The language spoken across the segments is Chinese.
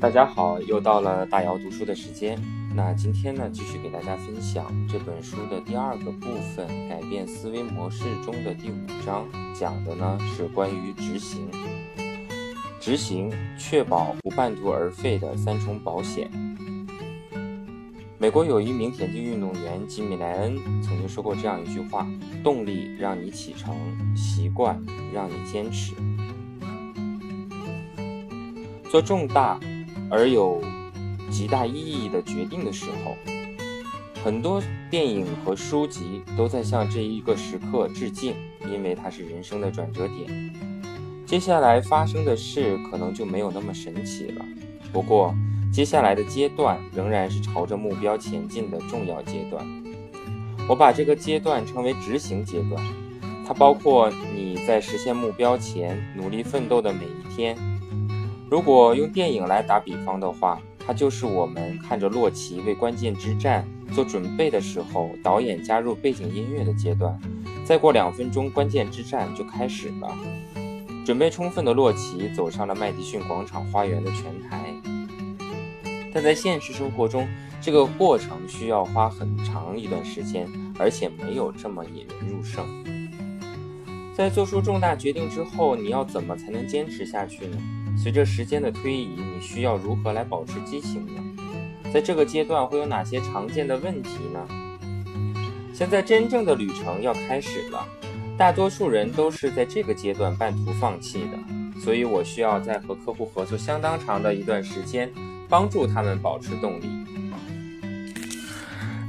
大家好，又到了大姚读书的时间。那今天呢，继续给大家分享这本书的第二个部分——改变思维模式中的第五章，讲的呢是关于执行。执行，确保不半途而废的三重保险。美国有一名田径运动员吉米莱恩曾经说过这样一句话：“动力让你启程，习惯让你坚持。”做重大而有极大意义的决定的时候，很多电影和书籍都在向这一个时刻致敬，因为它是人生的转折点。接下来发生的事可能就没有那么神奇了。不过，接下来的阶段仍然是朝着目标前进的重要阶段。我把这个阶段称为执行阶段，它包括你在实现目标前努力奋斗的每一天。如果用电影来打比方的话，它就是我们看着洛奇为关键之战做准备的时候，导演加入背景音乐的阶段。再过两分钟，关键之战就开始了。准备充分的洛奇走上了麦迪逊广场花园的拳台，但在现实生活中，这个过程需要花很长一段时间，而且没有这么引人入胜。在做出重大决定之后，你要怎么才能坚持下去呢？随着时间的推移，你需要如何来保持激情呢？在这个阶段会有哪些常见的问题呢？现在真正的旅程要开始了，大多数人都是在这个阶段半途放弃的，所以我需要在和客户合作相当长的一段时间，帮助他们保持动力。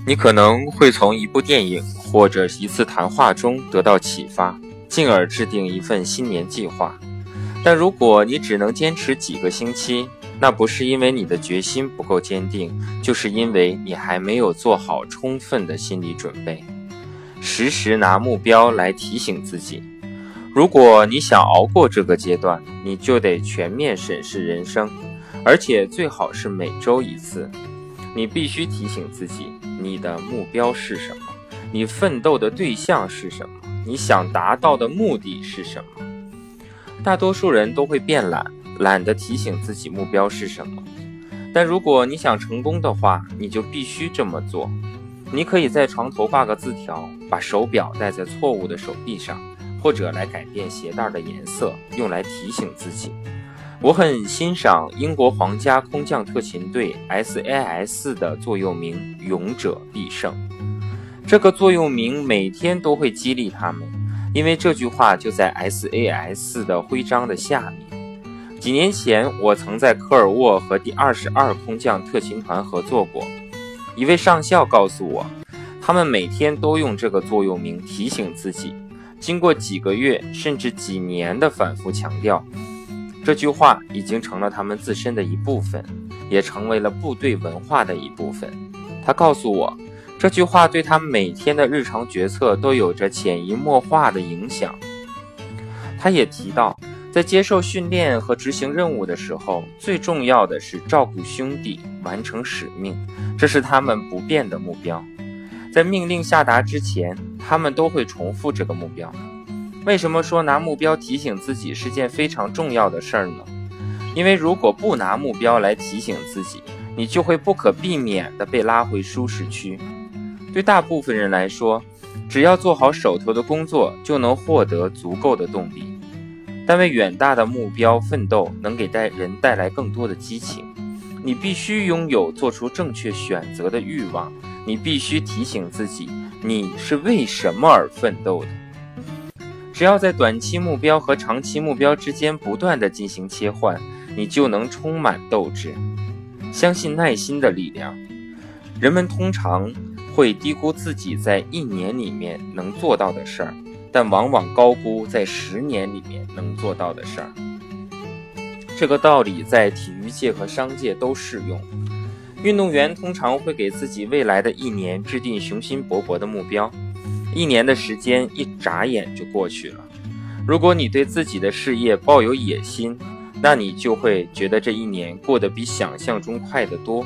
你可能会从一部电影或者一次谈话中得到启发，进而制定一份新年计划。但如果你只能坚持几个星期，那不是因为你的决心不够坚定，就是因为你还没有做好充分的心理准备。时时拿目标来提醒自己。如果你想熬过这个阶段，你就得全面审视人生，而且最好是每周一次。你必须提醒自己，你的目标是什么？你奋斗的对象是什么？你想达到的目的是什么？大多数人都会变懒，懒得提醒自己目标是什么。但如果你想成功的话，你就必须这么做。你可以在床头挂个字条，把手表戴在错误的手臂上，或者来改变鞋带的颜色，用来提醒自己。我很欣赏英国皇家空降特勤队 SAS 的座右铭“勇者必胜”。这个座右铭每天都会激励他们。因为这句话就在 SAS 的徽章的下面。几年前，我曾在科尔沃和第二十二空降特勤团合作过。一位上校告诉我，他们每天都用这个座右铭提醒自己。经过几个月甚至几年的反复强调，这句话已经成了他们自身的一部分，也成为了部队文化的一部分。他告诉我。这句话对他每天的日常决策都有着潜移默化的影响。他也提到，在接受训练和执行任务的时候，最重要的是照顾兄弟，完成使命，这是他们不变的目标。在命令下达之前，他们都会重复这个目标。为什么说拿目标提醒自己是件非常重要的事儿呢？因为如果不拿目标来提醒自己，你就会不可避免地被拉回舒适区。对大部分人来说，只要做好手头的工作，就能获得足够的动力。但为远大的目标奋斗，能给带人带来更多的激情。你必须拥有做出正确选择的欲望。你必须提醒自己，你是为什么而奋斗的。只要在短期目标和长期目标之间不断的进行切换，你就能充满斗志。相信耐心的力量。人们通常。会低估自己在一年里面能做到的事儿，但往往高估在十年里面能做到的事儿。这个道理在体育界和商界都适用。运动员通常会给自己未来的一年制定雄心勃勃的目标，一年的时间一眨眼就过去了。如果你对自己的事业抱有野心，那你就会觉得这一年过得比想象中快得多。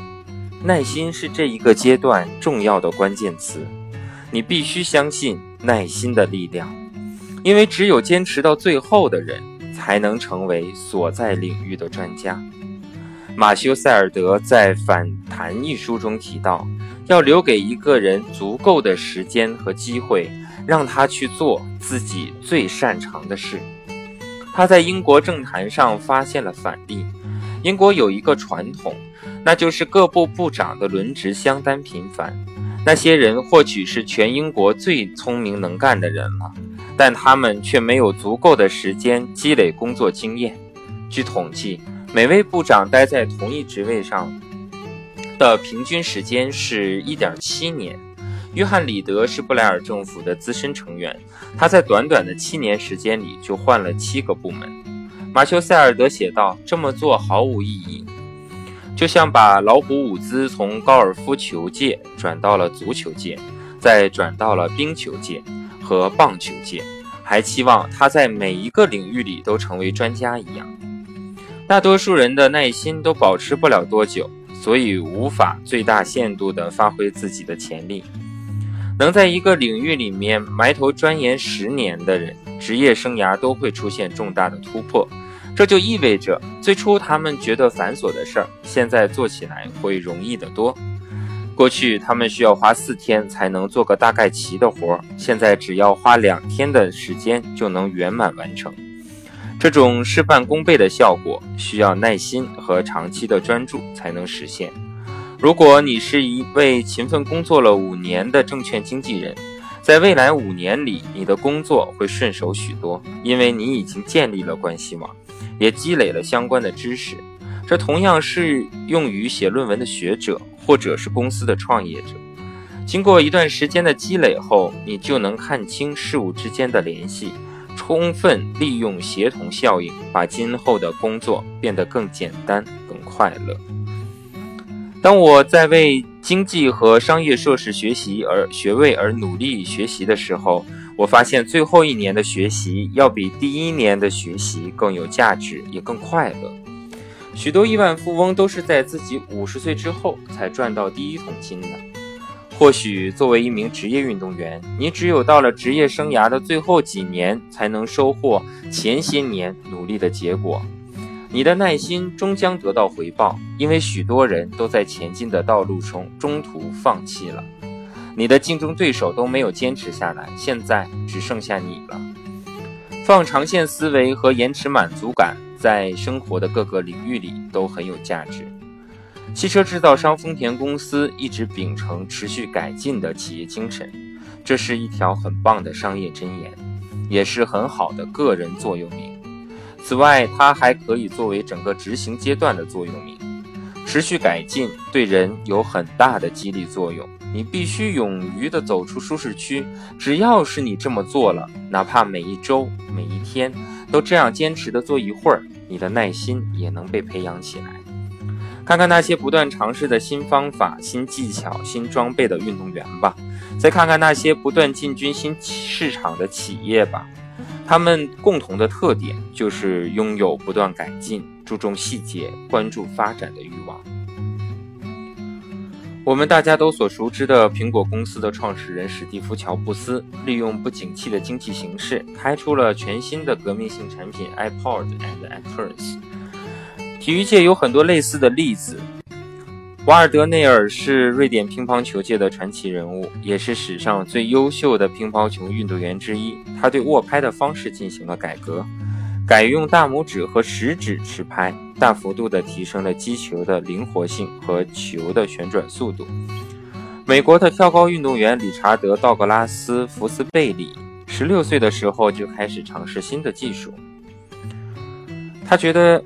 耐心是这一个阶段重要的关键词，你必须相信耐心的力量，因为只有坚持到最后的人，才能成为所在领域的专家。马修·塞尔德在《反弹》一书中提到，要留给一个人足够的时间和机会，让他去做自己最擅长的事。他在英国政坛上发现了反例。英国有一个传统，那就是各部部长的轮值相当频繁。那些人或许是全英国最聪明能干的人了，但他们却没有足够的时间积累工作经验。据统计，每位部长待在同一职位上的平均时间是一点七年。约翰·里德是布莱尔政府的资深成员，他在短短的七年时间里就换了七个部门。马修·塞尔德写道：“这么做毫无意义，就像把老虎伍兹从高尔夫球界转到了足球界，再转到了冰球界和棒球界，还期望他在每一个领域里都成为专家一样。”大多数人的耐心都保持不了多久，所以无法最大限度地发挥自己的潜力。能在一个领域里面埋头钻研十年的人，职业生涯都会出现重大的突破。这就意味着，最初他们觉得繁琐的事儿，现在做起来会容易得多。过去他们需要花四天才能做个大概齐的活儿，现在只要花两天的时间就能圆满完成。这种事半功倍的效果，需要耐心和长期的专注才能实现。如果你是一位勤奋工作了五年的证券经纪人，在未来五年里，你的工作会顺手许多，因为你已经建立了关系网，也积累了相关的知识。这同样适用于写论文的学者或者是公司的创业者。经过一段时间的积累后，你就能看清事物之间的联系。充分利用协同效应，把今后的工作变得更简单、更快乐。当我在为经济和商业硕士学习而学位而努力学习的时候，我发现最后一年的学习要比第一年的学习更有价值，也更快乐。许多亿万富翁都是在自己五十岁之后才赚到第一桶金的。或许作为一名职业运动员，你只有到了职业生涯的最后几年，才能收获前些年努力的结果。你的耐心终将得到回报，因为许多人都在前进的道路中中途放弃了。你的竞争对手都没有坚持下来，现在只剩下你了。放长线思维和延迟满足感，在生活的各个领域里都很有价值。汽车制造商丰田公司一直秉承持续改进的企业精神，这是一条很棒的商业箴言，也是很好的个人座右铭。此外，它还可以作为整个执行阶段的座右铭。持续改进对人有很大的激励作用，你必须勇于地走出舒适区。只要是你这么做了，哪怕每一周、每一天都这样坚持地做一会儿，你的耐心也能被培养起来。看看那些不断尝试的新方法、新技巧、新装备的运动员吧，再看看那些不断进军新市场的企业吧，他们共同的特点就是拥有不断改进、注重细节、关注发展的欲望。我们大家都所熟知的苹果公司的创始人史蒂夫·乔布斯，利用不景气的经济形势，开出了全新的革命性产品 iPod and iTunes。体育界有很多类似的例子。瓦尔德内尔是瑞典乒乓球界的传奇人物，也是史上最优秀的乒乓球运动员之一。他对握拍的方式进行了改革，改用大拇指和食指持拍，大幅度地提升了击球的灵活性和球的旋转速度。美国的跳高运动员理查德·道格拉斯·福斯贝里，十六岁的时候就开始尝试新的技术，他觉得。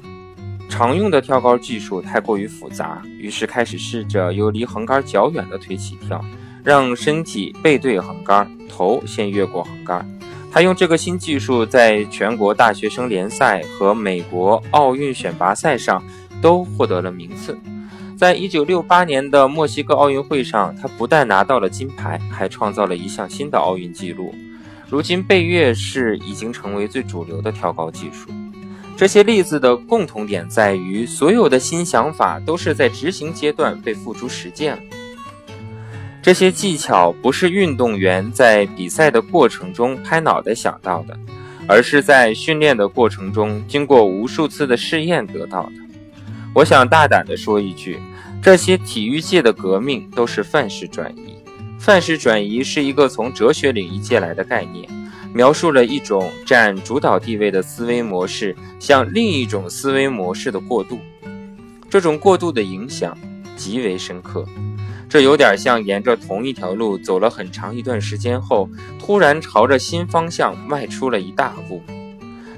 常用的跳高技术太过于复杂，于是开始试着由离横杆较远的腿起跳，让身体背对横杆，头先越过横杆。他用这个新技术在全国大学生联赛和美国奥运选拔赛上都获得了名次。在一九六八年的墨西哥奥运会上，他不但拿到了金牌，还创造了一项新的奥运纪录。如今，背越式已经成为最主流的跳高技术。这些例子的共同点在于，所有的新想法都是在执行阶段被付诸实践了。这些技巧不是运动员在比赛的过程中拍脑袋想到的，而是在训练的过程中经过无数次的试验得到的。我想大胆地说一句，这些体育界的革命都是范式转移。范式转移是一个从哲学领域借来的概念，描述了一种占主导地位的思维模式向另一种思维模式的过渡。这种过渡的影响极为深刻，这有点像沿着同一条路走了很长一段时间后，突然朝着新方向迈出了一大步。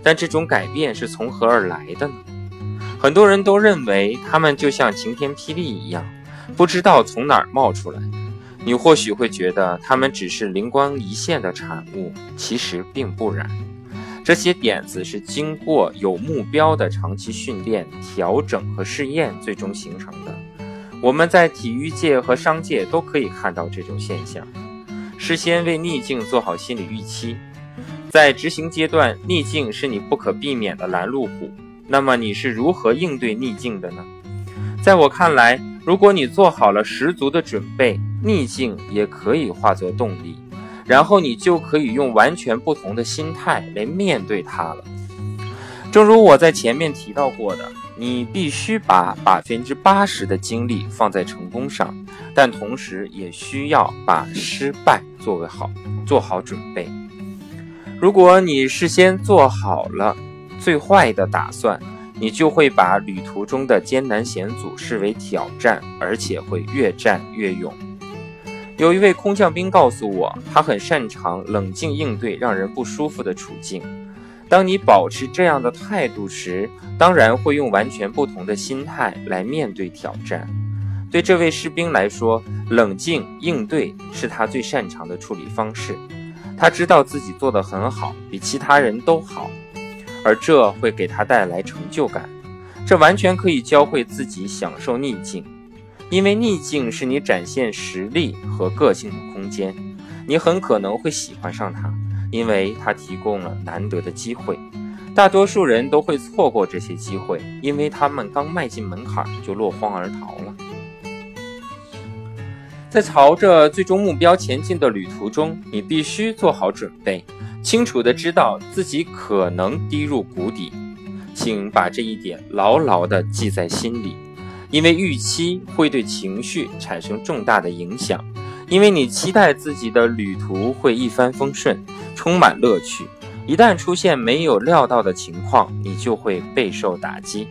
但这种改变是从何而来的呢？很多人都认为他们就像晴天霹雳一样，不知道从哪儿冒出来。你或许会觉得他们只是灵光一现的产物，其实并不然。这些点子是经过有目标的长期训练、调整和试验最终形成的。我们在体育界和商界都可以看到这种现象。事先为逆境做好心理预期，在执行阶段，逆境是你不可避免的拦路虎。那么你是如何应对逆境的呢？在我看来，如果你做好了十足的准备，逆境也可以化作动力，然后你就可以用完全不同的心态来面对它了。正如我在前面提到过的，你必须把百分之八十的精力放在成功上，但同时也需要把失败作为好做好准备。如果你事先做好了。最坏的打算，你就会把旅途中的艰难险阻视为挑战，而且会越战越勇。有一位空降兵告诉我，他很擅长冷静应对让人不舒服的处境。当你保持这样的态度时，当然会用完全不同的心态来面对挑战。对这位士兵来说，冷静应对是他最擅长的处理方式。他知道自己做得很好，比其他人都好。而这会给他带来成就感，这完全可以教会自己享受逆境，因为逆境是你展现实力和个性的空间。你很可能会喜欢上它，因为它提供了难得的机会。大多数人都会错过这些机会，因为他们刚迈进门槛就落荒而逃了。在朝着最终目标前进的旅途中，你必须做好准备。清楚的知道自己可能跌入谷底，请把这一点牢牢的记在心里，因为预期会对情绪产生重大的影响。因为你期待自己的旅途会一帆风顺，充满乐趣，一旦出现没有料到的情况，你就会备受打击。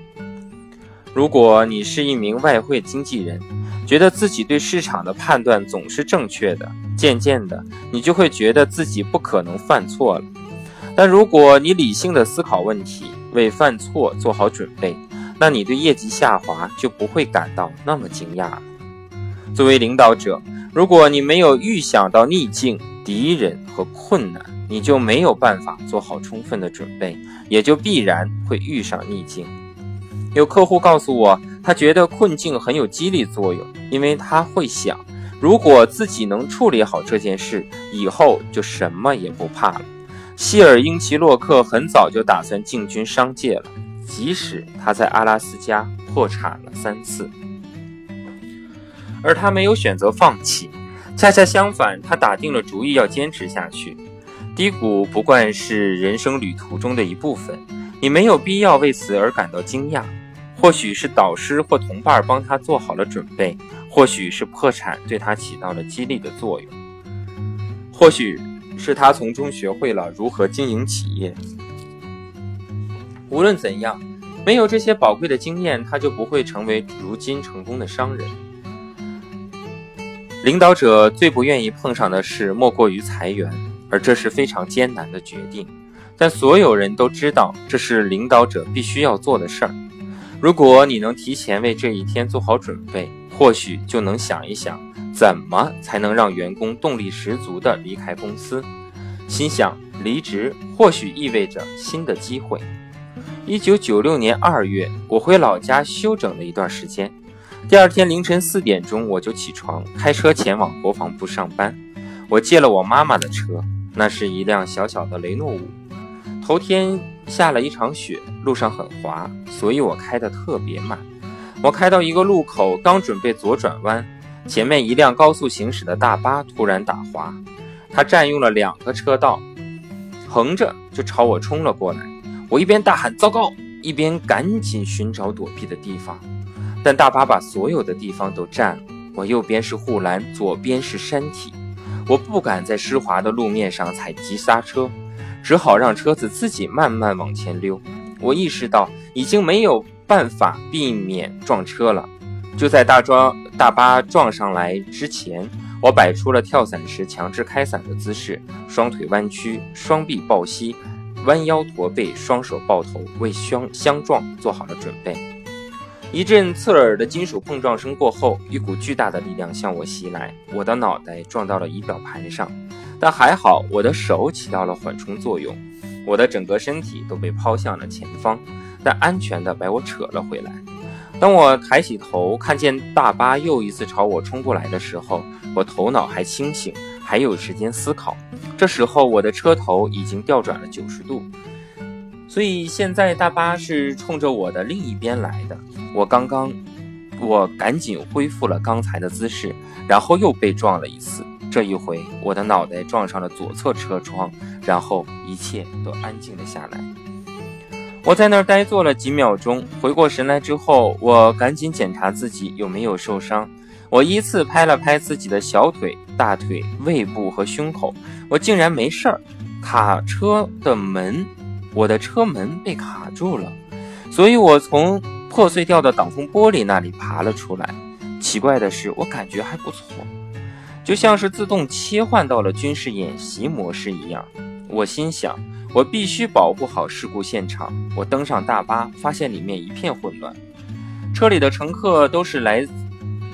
如果你是一名外汇经纪人，觉得自己对市场的判断总是正确的。渐渐的，你就会觉得自己不可能犯错了。但如果你理性的思考问题，为犯错做好准备，那你对业绩下滑就不会感到那么惊讶了。作为领导者，如果你没有预想到逆境、敌人和困难，你就没有办法做好充分的准备，也就必然会遇上逆境。有客户告诉我，他觉得困境很有激励作用，因为他会想。如果自己能处理好这件事，以后就什么也不怕了。希尔英奇洛克很早就打算进军商界了，即使他在阿拉斯加破产了三次，而他没有选择放弃，恰恰相反，他打定了主意要坚持下去。低谷不惯是人生旅途中的一部分，你没有必要为此而感到惊讶。或许是导师或同伴帮他做好了准备。或许是破产对他起到了激励的作用，或许是他从中学会了如何经营企业。无论怎样，没有这些宝贵的经验，他就不会成为如今成功的商人。领导者最不愿意碰上的事，莫过于裁员，而这是非常艰难的决定。但所有人都知道，这是领导者必须要做的事儿。如果你能提前为这一天做好准备，或许就能想一想，怎么才能让员工动力十足地离开公司。心想离职或许意味着新的机会。一九九六年二月，我回老家休整了一段时间。第二天凌晨四点钟，我就起床，开车前往国防部上班。我借了我妈妈的车，那是一辆小小的雷诺五。头天下了一场雪，路上很滑，所以我开得特别慢。我开到一个路口，刚准备左转弯，前面一辆高速行驶的大巴突然打滑，它占用了两个车道，横着就朝我冲了过来。我一边大喊“糟糕”，一边赶紧寻找躲避的地方。但大巴把所有的地方都占了。我右边是护栏，左边是山体，我不敢在湿滑的路面上踩急刹车，只好让车子自己慢慢往前溜。我意识到已经没有办法避免撞车了。就在大装大巴撞上来之前，我摆出了跳伞时强制开伞的姿势，双腿弯曲，双臂抱膝，弯腰驼背，双手抱头，为相相撞做好了准备。一阵刺耳的金属碰撞声过后，一股巨大的力量向我袭来，我的脑袋撞到了仪表盘上，但还好，我的手起到了缓冲作用，我的整个身体都被抛向了前方，但安全地把我扯了回来。当我抬起头，看见大巴又一次朝我冲过来的时候，我头脑还清醒，还有时间思考。这时候，我的车头已经调转了九十度，所以现在大巴是冲着我的另一边来的。我刚刚，我赶紧恢复了刚才的姿势，然后又被撞了一次。这一回，我的脑袋撞上了左侧车窗，然后一切都安静了下来。我在那儿呆坐了几秒钟，回过神来之后，我赶紧检查自己有没有受伤。我依次拍了拍自己的小腿、大腿、胃部和胸口，我竟然没事儿。卡车的门，我的车门被卡住了，所以我从破碎掉的挡风玻璃那里爬了出来。奇怪的是，我感觉还不错，就像是自动切换到了军事演习模式一样。我心想。我必须保护好事故现场。我登上大巴，发现里面一片混乱。车里的乘客都是来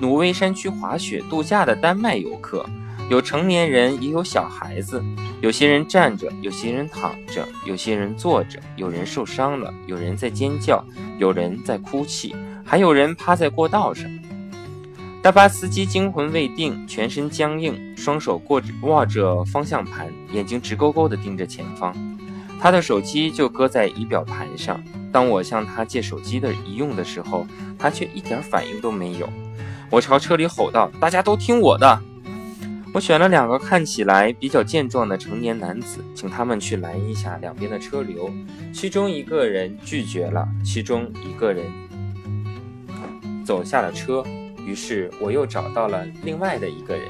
挪威山区滑雪度假的丹麦游客，有成年人，也有小孩子。有些人站着，有些人躺着，有些人坐着。有人受伤了，有人在尖叫，有人在哭泣，还有人趴在过道上。大巴司机惊魂未定，全身僵硬，双手握着握着方向盘，眼睛直勾勾地盯着前方。他的手机就搁在仪表盘上。当我向他借手机的一用的时候，他却一点反应都没有。我朝车里吼道：“大家都听我的！”我选了两个看起来比较健壮的成年男子，请他们去拦一下两边的车流。其中一个人拒绝了，其中一个人走下了车。于是我又找到了另外的一个人。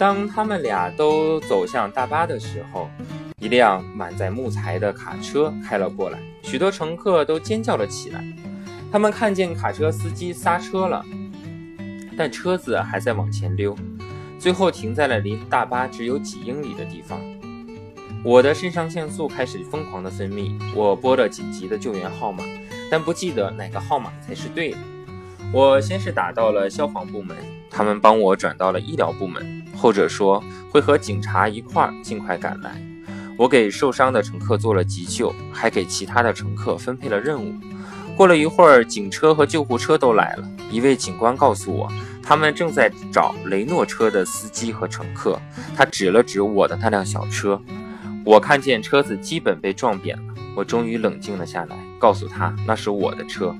当他们俩都走向大巴的时候，一辆满载木材的卡车开了过来，许多乘客都尖叫了起来。他们看见卡车司机刹车了，但车子还在往前溜，最后停在了离大巴只有几英里的地方。我的肾上腺素开始疯狂的分泌，我拨了紧急的救援号码，但不记得哪个号码才是对的。我先是打到了消防部门，他们帮我转到了医疗部门，后者说会和警察一块儿尽快赶来。我给受伤的乘客做了急救，还给其他的乘客分配了任务。过了一会儿，警车和救护车都来了。一位警官告诉我，他们正在找雷诺车的司机和乘客。他指了指我的那辆小车，我看见车子基本被撞扁了。我终于冷静了下来，告诉他那是我的车。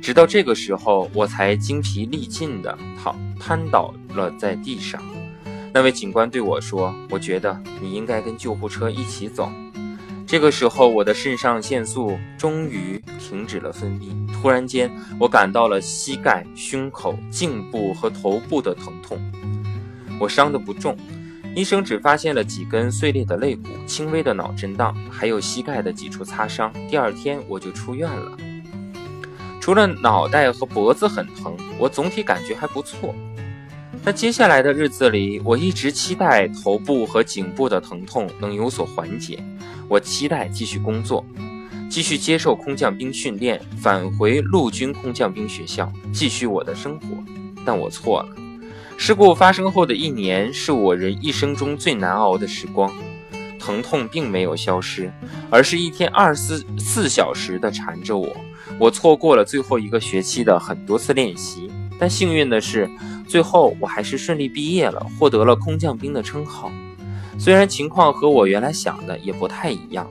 直到这个时候，我才精疲力尽地躺瘫倒了在地上。那位警官对我说：“我觉得你应该跟救护车一起走。”这个时候，我的肾上腺素终于停止了分泌。突然间，我感到了膝盖、胸口、颈部和头部的疼痛。我伤得不重，医生只发现了几根碎裂的肋骨、轻微的脑震荡，还有膝盖的几处擦伤。第二天我就出院了。除了脑袋和脖子很疼，我总体感觉还不错。那接下来的日子里，我一直期待头部和颈部的疼痛能有所缓解。我期待继续工作，继续接受空降兵训练，返回陆军空降兵学校，继续我的生活。但我错了。事故发生后的一年是我人一生中最难熬的时光。疼痛并没有消失，而是一天二十四小时的缠着我。我错过了最后一个学期的很多次练习，但幸运的是。最后，我还是顺利毕业了，获得了空降兵的称号。虽然情况和我原来想的也不太一样。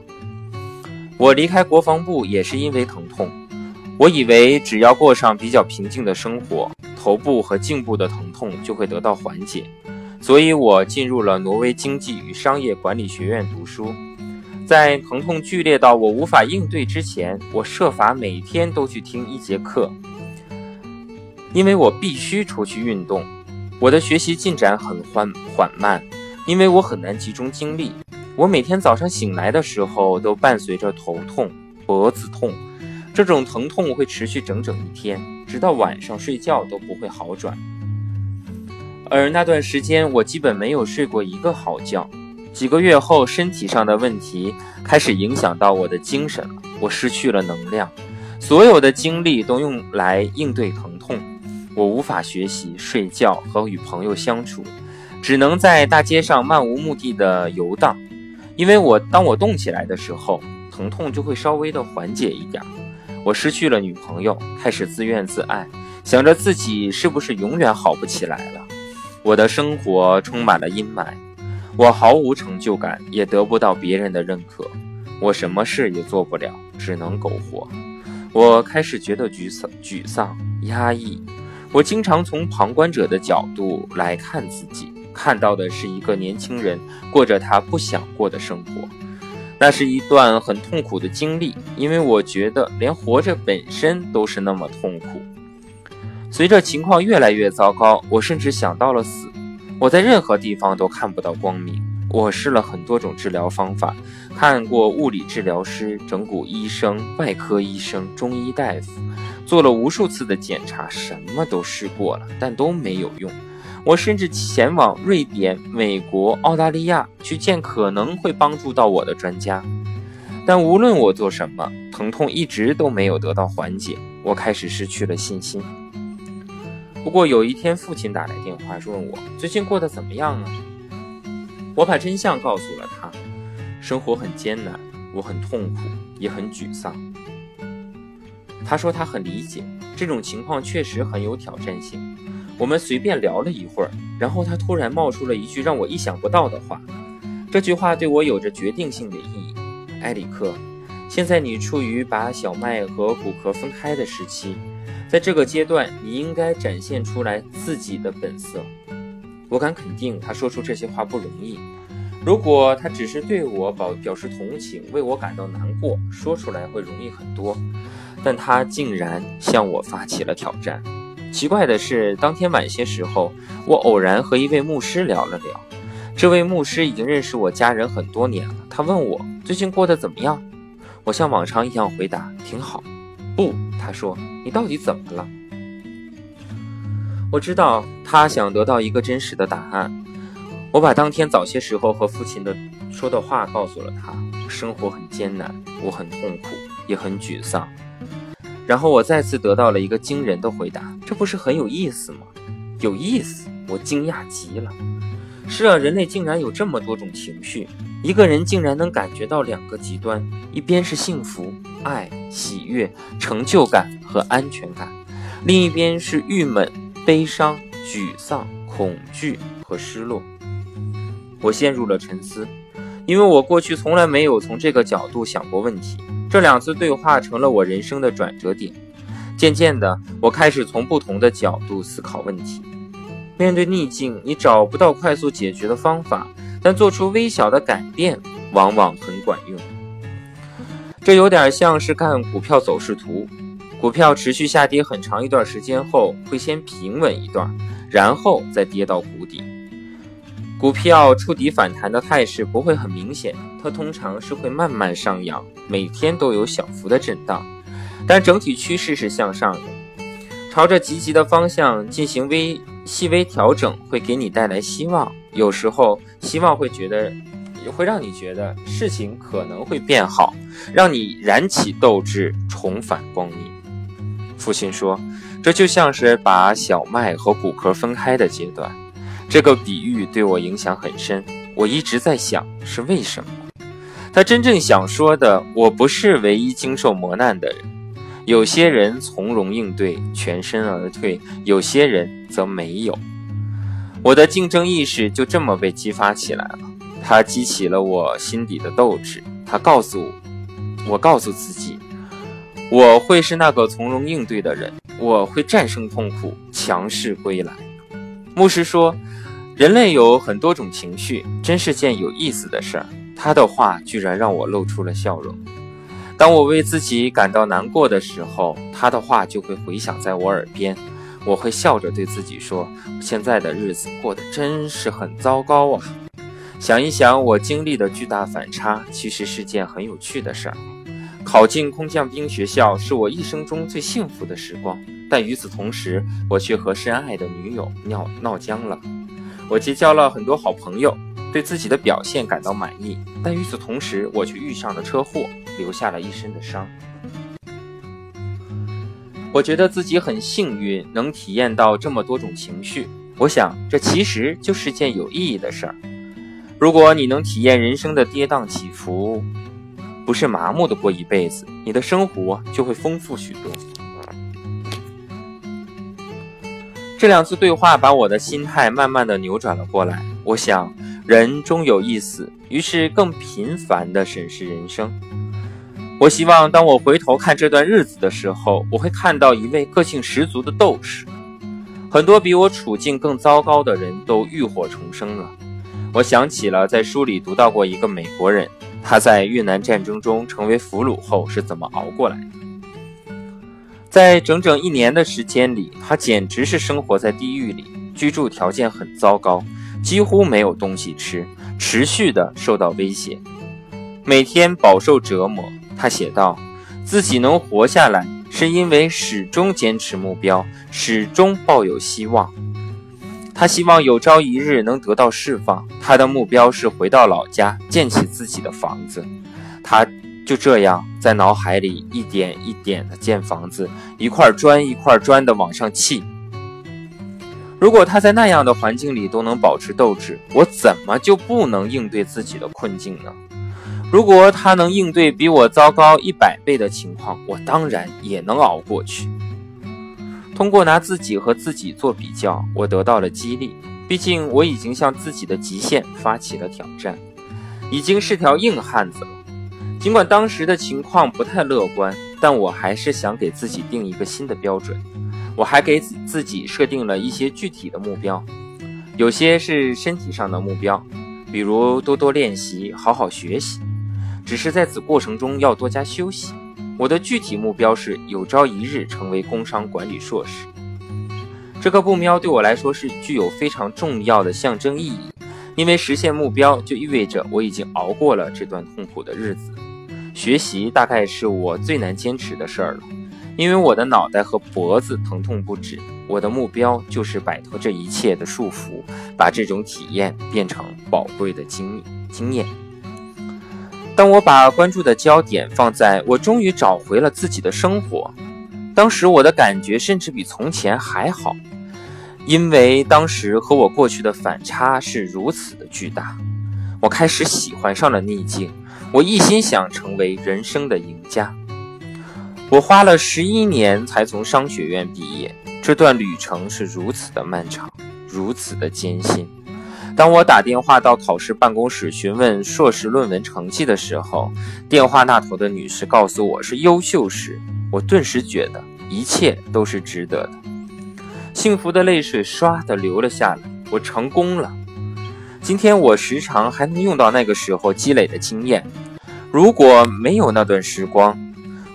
我离开国防部也是因为疼痛。我以为只要过上比较平静的生活，头部和颈部的疼痛就会得到缓解。所以我进入了挪威经济与商业管理学院读书。在疼痛剧烈到我无法应对之前，我设法每天都去听一节课。因为我必须出去运动。我的学习进展很缓缓慢，因为我很难集中精力。我每天早上醒来的时候都伴随着头痛、脖子痛，这种疼痛会持续整整一天，直到晚上睡觉都不会好转。而那段时间，我基本没有睡过一个好觉。几个月后，身体上的问题开始影响到我的精神了，我失去了能量，所有的精力都用来应对疼痛。我无法学习、睡觉和与朋友相处，只能在大街上漫无目的的游荡。因为我当我动起来的时候，疼痛就会稍微的缓解一点。我失去了女朋友，开始自怨自艾，想着自己是不是永远好不起来了。我的生活充满了阴霾，我毫无成就感，也得不到别人的认可。我什么事也做不了，只能苟活。我开始觉得沮丧、沮丧、压抑。我经常从旁观者的角度来看自己，看到的是一个年轻人过着他不想过的生活。那是一段很痛苦的经历，因为我觉得连活着本身都是那么痛苦。随着情况越来越糟糕，我甚至想到了死。我在任何地方都看不到光明。我试了很多种治疗方法，看过物理治疗师、整骨医生、外科医生、中医大夫，做了无数次的检查，什么都试过了，但都没有用。我甚至前往瑞典、美国、澳大利亚去见可能会帮助到我的专家，但无论我做什么，疼痛一直都没有得到缓解。我开始失去了信心。不过有一天，父亲打来电话，问我最近过得怎么样啊？我把真相告诉了他，生活很艰难，我很痛苦，也很沮丧。他说他很理解，这种情况确实很有挑战性。我们随便聊了一会儿，然后他突然冒出了一句让我意想不到的话，这句话对我有着决定性的意义。埃里克，现在你处于把小麦和骨壳分开的时期。在这个阶段，你应该展现出来自己的本色。我敢肯定，他说出这些话不容易。如果他只是对我表表示同情，为我感到难过，说出来会容易很多。但他竟然向我发起了挑战。奇怪的是，当天晚些时候，我偶然和一位牧师聊了聊。这位牧师已经认识我家人很多年了。他问我最近过得怎么样，我像往常一样回答：挺好。不，他说。你到底怎么了？我知道他想得到一个真实的答案。我把当天早些时候和父亲的说的话告诉了他。生活很艰难，我很痛苦，也很沮丧。然后我再次得到了一个惊人的回答：这不是很有意思吗？有意思！我惊讶极了。是啊，人类竟然有这么多种情绪。一个人竟然能感觉到两个极端：一边是幸福、爱、喜悦、成就感和安全感；另一边是郁闷、悲伤、沮丧、恐惧和失落。我陷入了沉思，因为我过去从来没有从这个角度想过问题。这两次对话成了我人生的转折点。渐渐的，我开始从不同的角度思考问题。面对逆境，你找不到快速解决的方法。但做出微小的改变往往很管用。这有点像是看股票走势图，股票持续下跌很长一段时间后，会先平稳一段，然后再跌到谷底。股票触底反弹的态势不会很明显，它通常是会慢慢上扬，每天都有小幅的震荡，但整体趋势是向上的。朝着积极的方向进行微细微调整，会给你带来希望。有时候，希望会觉得，会让你觉得事情可能会变好，让你燃起斗志，重返光明。父亲说，这就像是把小麦和谷壳分开的阶段。这个比喻对我影响很深。我一直在想，是为什么？他真正想说的，我不是唯一经受磨难的人。有些人从容应对，全身而退；有些人则没有。我的竞争意识就这么被激发起来了，它激起了我心底的斗志。它告诉我，我告诉自己，我会是那个从容应对的人，我会战胜痛苦，强势归来。牧师说，人类有很多种情绪，真是件有意思的事儿。他的话居然让我露出了笑容。当我为自己感到难过的时候，他的话就会回响在我耳边。我会笑着对自己说：“现在的日子过得真是很糟糕啊！”想一想我经历的巨大反差，其实是件很有趣的事儿。考进空降兵学校是我一生中最幸福的时光，但与此同时，我却和深爱的女友闹闹僵了。我结交了很多好朋友，对自己的表现感到满意，但与此同时，我却遇上了车祸，留下了一身的伤。我觉得自己很幸运，能体验到这么多种情绪。我想，这其实就是件有意义的事儿。如果你能体验人生的跌宕起伏，不是麻木的过一辈子，你的生活就会丰富许多。这两次对话把我的心态慢慢的扭转了过来。我想，人终有一死，于是更频繁的审视人生。我希望，当我回头看这段日子的时候，我会看到一位个性十足的斗士。很多比我处境更糟糕的人都浴火重生了。我想起了在书里读到过一个美国人，他在越南战争中成为俘虏后是怎么熬过来的。在整整一年的时间里，他简直是生活在地狱里，居住条件很糟糕，几乎没有东西吃，持续的受到威胁，每天饱受折磨。他写道：“自己能活下来，是因为始终坚持目标，始终抱有希望。他希望有朝一日能得到释放。他的目标是回到老家，建起自己的房子。他就这样在脑海里一点一点的建房子，一块砖一块砖的往上砌。如果他在那样的环境里都能保持斗志，我怎么就不能应对自己的困境呢？”如果他能应对比我糟糕一百倍的情况，我当然也能熬过去。通过拿自己和自己做比较，我得到了激励。毕竟我已经向自己的极限发起了挑战，已经是条硬汉子了。尽管当时的情况不太乐观，但我还是想给自己定一个新的标准。我还给自己设定了一些具体的目标，有些是身体上的目标，比如多多练习，好好学习。只是在此过程中要多加休息。我的具体目标是有朝一日成为工商管理硕士。这个目标对我来说是具有非常重要的象征意义，因为实现目标就意味着我已经熬过了这段痛苦的日子。学习大概是我最难坚持的事儿了，因为我的脑袋和脖子疼痛不止。我的目标就是摆脱这一切的束缚，把这种体验变成宝贵的经经验。当我把关注的焦点放在我终于找回了自己的生活，当时我的感觉甚至比从前还好，因为当时和我过去的反差是如此的巨大。我开始喜欢上了逆境，我一心想成为人生的赢家。我花了十一年才从商学院毕业，这段旅程是如此的漫长，如此的艰辛。当我打电话到考试办公室询问硕士论文成绩的时候，电话那头的女士告诉我是优秀时，我顿时觉得一切都是值得的，幸福的泪水唰的流了下来。我成功了。今天我时常还能用到那个时候积累的经验。如果没有那段时光，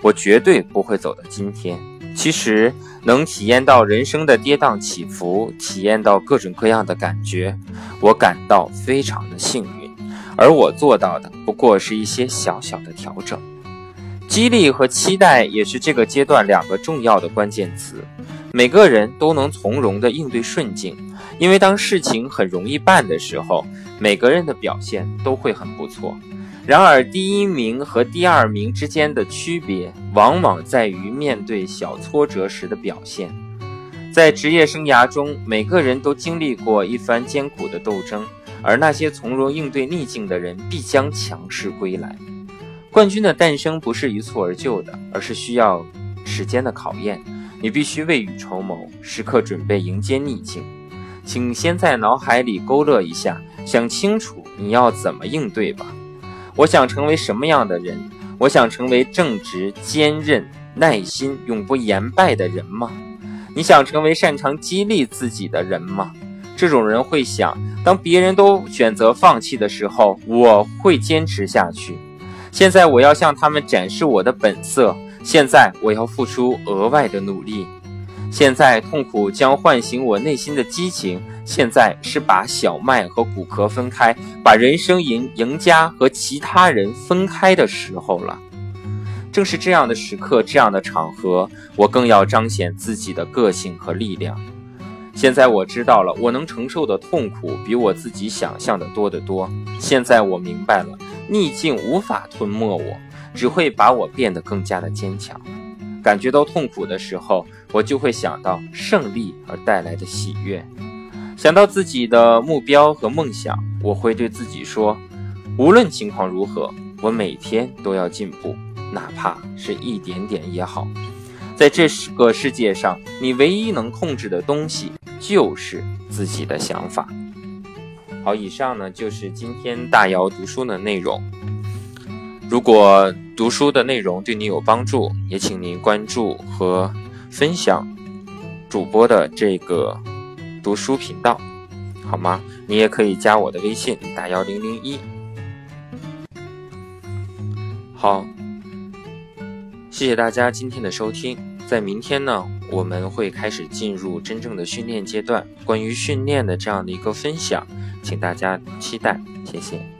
我绝对不会走到今天。其实能体验到人生的跌宕起伏，体验到各种各样的感觉，我感到非常的幸运。而我做到的不过是一些小小的调整。激励和期待也是这个阶段两个重要的关键词。每个人都能从容地应对顺境，因为当事情很容易办的时候，每个人的表现都会很不错。然而，第一名和第二名之间的区别，往往在于面对小挫折时的表现。在职业生涯中，每个人都经历过一番艰苦的斗争，而那些从容应对逆境的人，必将强势归来。冠军的诞生不是一蹴而就的，而是需要时间的考验。你必须未雨绸缪，时刻准备迎接逆境。请先在脑海里勾勒一下，想清楚你要怎么应对吧。我想成为什么样的人？我想成为正直、坚韧、耐心、永不言败的人吗？你想成为擅长激励自己的人吗？这种人会想：当别人都选择放弃的时候，我会坚持下去。现在我要向他们展示我的本色。现在我要付出额外的努力。现在痛苦将唤醒我内心的激情。现在是把小麦和骨壳分开，把人生赢赢家和其他人分开的时候了。正是这样的时刻，这样的场合，我更要彰显自己的个性和力量。现在我知道了，我能承受的痛苦比我自己想象的多得多。现在我明白了，逆境无法吞没我，只会把我变得更加的坚强。感觉到痛苦的时候，我就会想到胜利而带来的喜悦，想到自己的目标和梦想，我会对自己说：无论情况如何，我每天都要进步，哪怕是一点点也好。在这个世界上，你唯一能控制的东西。就是自己的想法。好，以上呢就是今天大姚读书的内容。如果读书的内容对你有帮助，也请您关注和分享主播的这个读书频道，好吗？你也可以加我的微信打幺零零一。好，谢谢大家今天的收听。在明天呢？我们会开始进入真正的训练阶段，关于训练的这样的一个分享，请大家期待，谢谢。